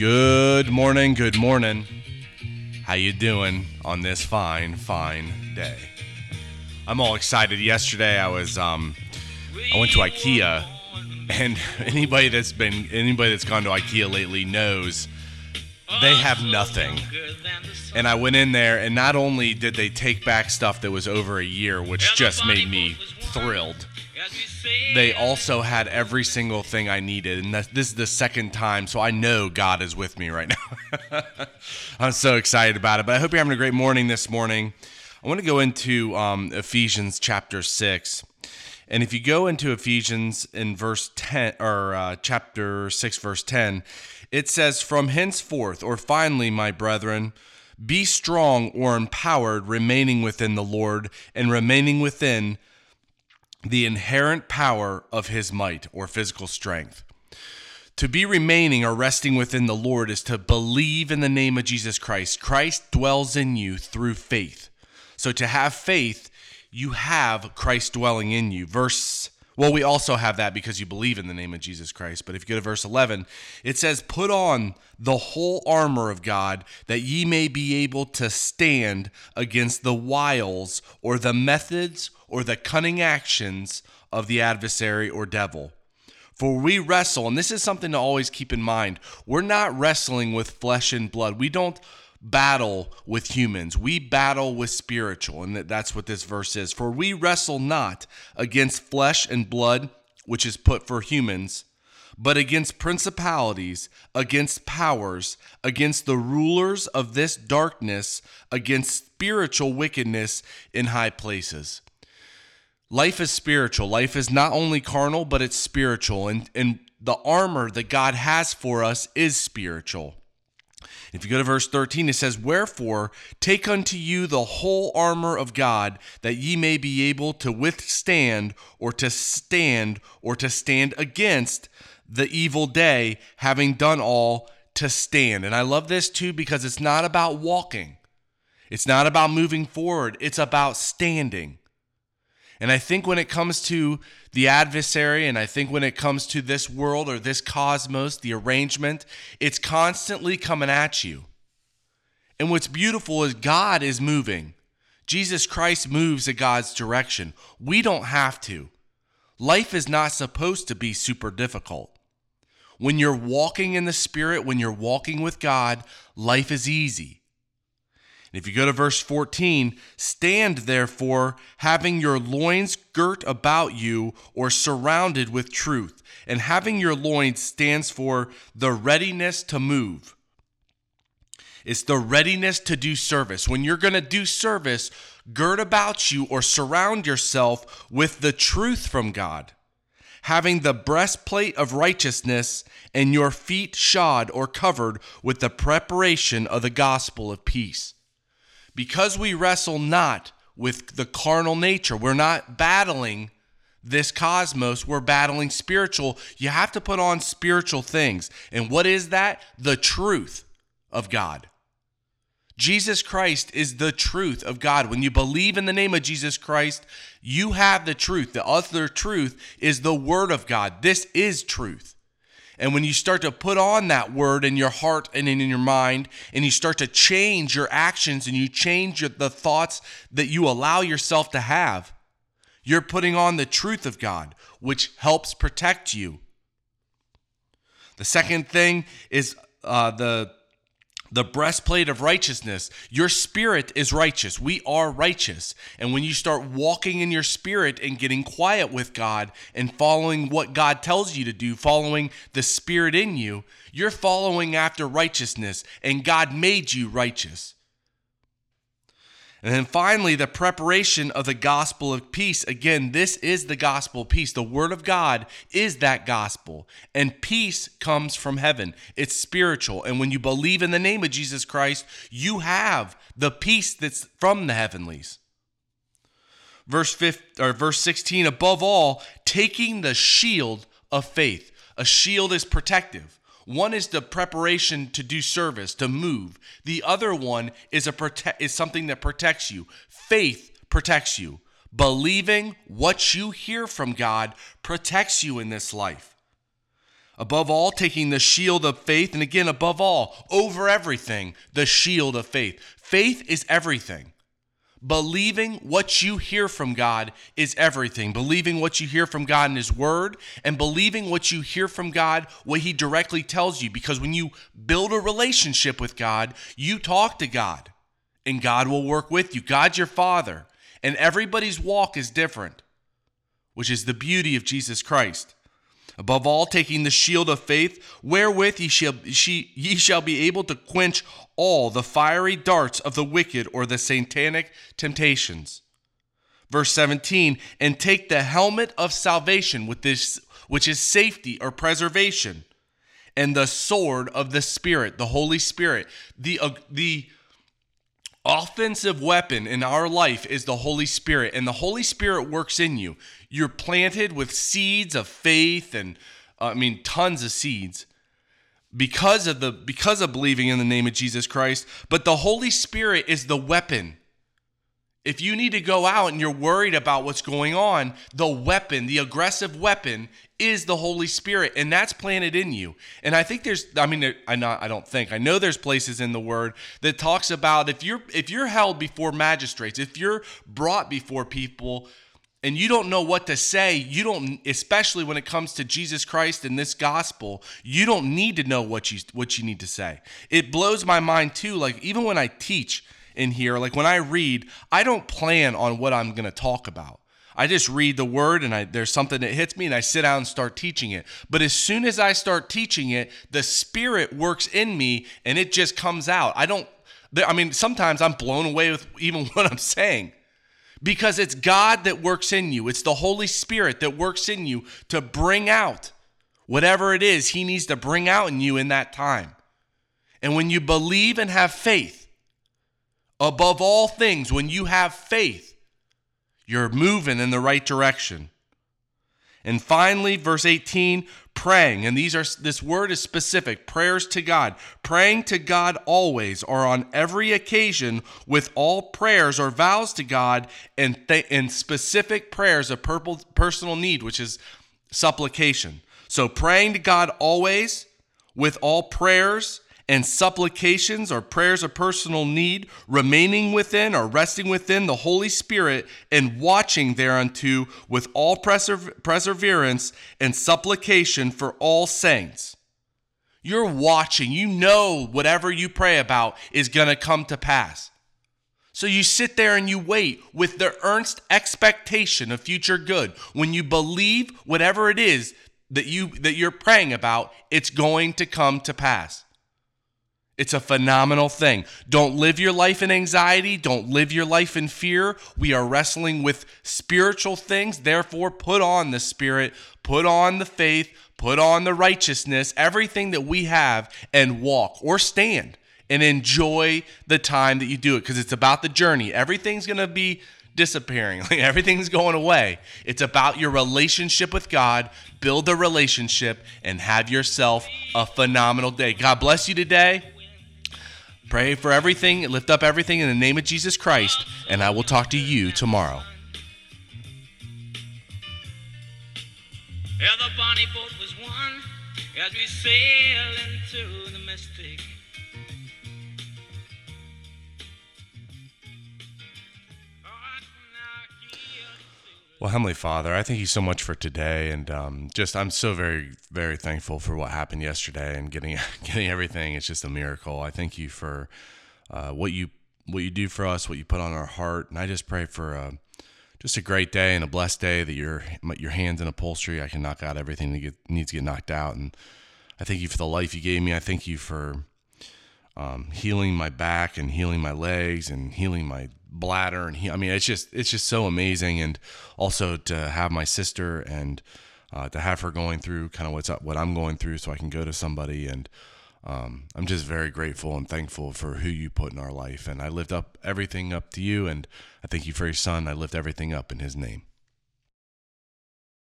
Good morning, good morning. How you doing on this fine, fine day? I'm all excited. Yesterday I was um I went to IKEA and anybody that's been anybody that's gone to IKEA lately knows they have nothing. And I went in there and not only did they take back stuff that was over a year, which just made me thrilled they also had every single thing I needed. And this is the second time, so I know God is with me right now. I'm so excited about it. But I hope you're having a great morning this morning. I want to go into um, Ephesians chapter 6. And if you go into Ephesians in verse 10 or uh, chapter 6 verse 10, it says from henceforth or finally my brethren be strong or empowered remaining within the Lord and remaining within the inherent power of his might or physical strength. To be remaining or resting within the Lord is to believe in the name of Jesus Christ. Christ dwells in you through faith. So to have faith, you have Christ dwelling in you. Verse well, we also have that because you believe in the name of Jesus Christ. But if you go to verse 11, it says, Put on the whole armor of God that ye may be able to stand against the wiles or the methods or the cunning actions of the adversary or devil. For we wrestle, and this is something to always keep in mind. We're not wrestling with flesh and blood. We don't battle with humans. We battle with spiritual. And that's what this verse is. For we wrestle not against flesh and blood, which is put for humans, but against principalities, against powers, against the rulers of this darkness, against spiritual wickedness in high places. Life is spiritual. Life is not only carnal, but it's spiritual. And, and the armor that God has for us is spiritual. If you go to verse 13, it says, Wherefore take unto you the whole armor of God, that ye may be able to withstand, or to stand, or to stand against the evil day, having done all to stand. And I love this too because it's not about walking, it's not about moving forward, it's about standing. And I think when it comes to the adversary, and I think when it comes to this world or this cosmos, the arrangement, it's constantly coming at you. And what's beautiful is God is moving. Jesus Christ moves in God's direction. We don't have to. Life is not supposed to be super difficult. When you're walking in the Spirit, when you're walking with God, life is easy. And if you go to verse 14, stand therefore, having your loins girt about you or surrounded with truth. And having your loins stands for the readiness to move. It's the readiness to do service. When you're going to do service, gird about you or surround yourself with the truth from God. Having the breastplate of righteousness and your feet shod or covered with the preparation of the gospel of peace because we wrestle not with the carnal nature, we're not battling this cosmos, we're battling spiritual. You have to put on spiritual things. And what is that? The truth of God. Jesus Christ is the truth of God. When you believe in the name of Jesus Christ, you have the truth. The other truth is the Word of God. This is truth. And when you start to put on that word in your heart and in your mind, and you start to change your actions and you change the thoughts that you allow yourself to have, you're putting on the truth of God, which helps protect you. The second thing is uh, the the breastplate of righteousness. Your spirit is righteous. We are righteous. And when you start walking in your spirit and getting quiet with God and following what God tells you to do, following the spirit in you, you're following after righteousness, and God made you righteous. And then finally, the preparation of the gospel of peace. Again, this is the gospel peace. The word of God is that gospel. And peace comes from heaven, it's spiritual. And when you believe in the name of Jesus Christ, you have the peace that's from the heavenlies. Verse 15, or verse 16, above all, taking the shield of faith. A shield is protective. One is the preparation to do service, to move. The other one is a prote- is something that protects you. Faith protects you. Believing what you hear from God protects you in this life. Above all, taking the shield of faith. And again, above all, over everything, the shield of faith. Faith is everything. Believing what you hear from God is everything. Believing what you hear from God in His Word and believing what you hear from God, what He directly tells you. Because when you build a relationship with God, you talk to God and God will work with you. God's your Father, and everybody's walk is different, which is the beauty of Jesus Christ. Above all, taking the shield of faith, wherewith ye shall, she, ye shall be able to quench all the fiery darts of the wicked or the satanic temptations. Verse 17, and take the helmet of salvation with this, which is safety or preservation, and the sword of the Spirit, the Holy Spirit. The, uh, the offensive weapon in our life is the Holy Spirit, and the Holy Spirit works in you. You're planted with seeds of faith, and uh, I mean, tons of seeds because of the because of believing in the name of Jesus Christ. But the Holy Spirit is the weapon if you need to go out and you're worried about what's going on, the weapon, the aggressive weapon is the Holy Spirit and that's planted in you. And I think there's I mean I not I don't think. I know there's places in the word that talks about if you're if you're held before magistrates, if you're brought before people and you don't know what to say, you don't especially when it comes to Jesus Christ and this gospel, you don't need to know what you what you need to say. It blows my mind too like even when I teach in here. Like when I read, I don't plan on what I'm going to talk about. I just read the word and I, there's something that hits me and I sit down and start teaching it. But as soon as I start teaching it, the spirit works in me and it just comes out. I don't, I mean, sometimes I'm blown away with even what I'm saying because it's God that works in you. It's the Holy Spirit that works in you to bring out whatever it is He needs to bring out in you in that time. And when you believe and have faith, Above all things, when you have faith, you're moving in the right direction. And finally, verse 18, praying. And these are this word is specific. Prayers to God. Praying to God always or on every occasion with all prayers or vows to God and, th- and specific prayers of purple, personal need, which is supplication. So praying to God always with all prayers and supplications or prayers of personal need, remaining within or resting within the Holy Spirit and watching thereunto with all perseverance and supplication for all saints. You're watching, you know whatever you pray about is going to come to pass. So you sit there and you wait with the earnest expectation of future good. When you believe whatever it is that you that you're praying about, it's going to come to pass. It's a phenomenal thing. Don't live your life in anxiety. Don't live your life in fear. We are wrestling with spiritual things. Therefore, put on the Spirit, put on the faith, put on the righteousness, everything that we have, and walk or stand and enjoy the time that you do it because it's about the journey. Everything's going to be disappearing. Like everything's going away. It's about your relationship with God. Build a relationship and have yourself a phenomenal day. God bless you today. Pray for everything, lift up everything in the name of Jesus Christ, and I will talk to you tomorrow. Yeah, the bonnie boat was as we sail into the mystic Well, Heavenly Father, I thank you so much for today, and um, just I'm so very, very thankful for what happened yesterday and getting getting everything. It's just a miracle. I thank you for uh, what you what you do for us, what you put on our heart, and I just pray for uh, just a great day and a blessed day that your your hands in upholstery, I can knock out everything that get, needs to get knocked out, and I thank you for the life you gave me. I thank you for um, healing my back and healing my legs and healing my bladder and he, I mean it's just it's just so amazing. And also to have my sister and uh, to have her going through kind of what's up what I'm going through so I can go to somebody. And um, I'm just very grateful and thankful for who you put in our life. And I lift up everything up to you. And I thank you for your son. I lift everything up in his name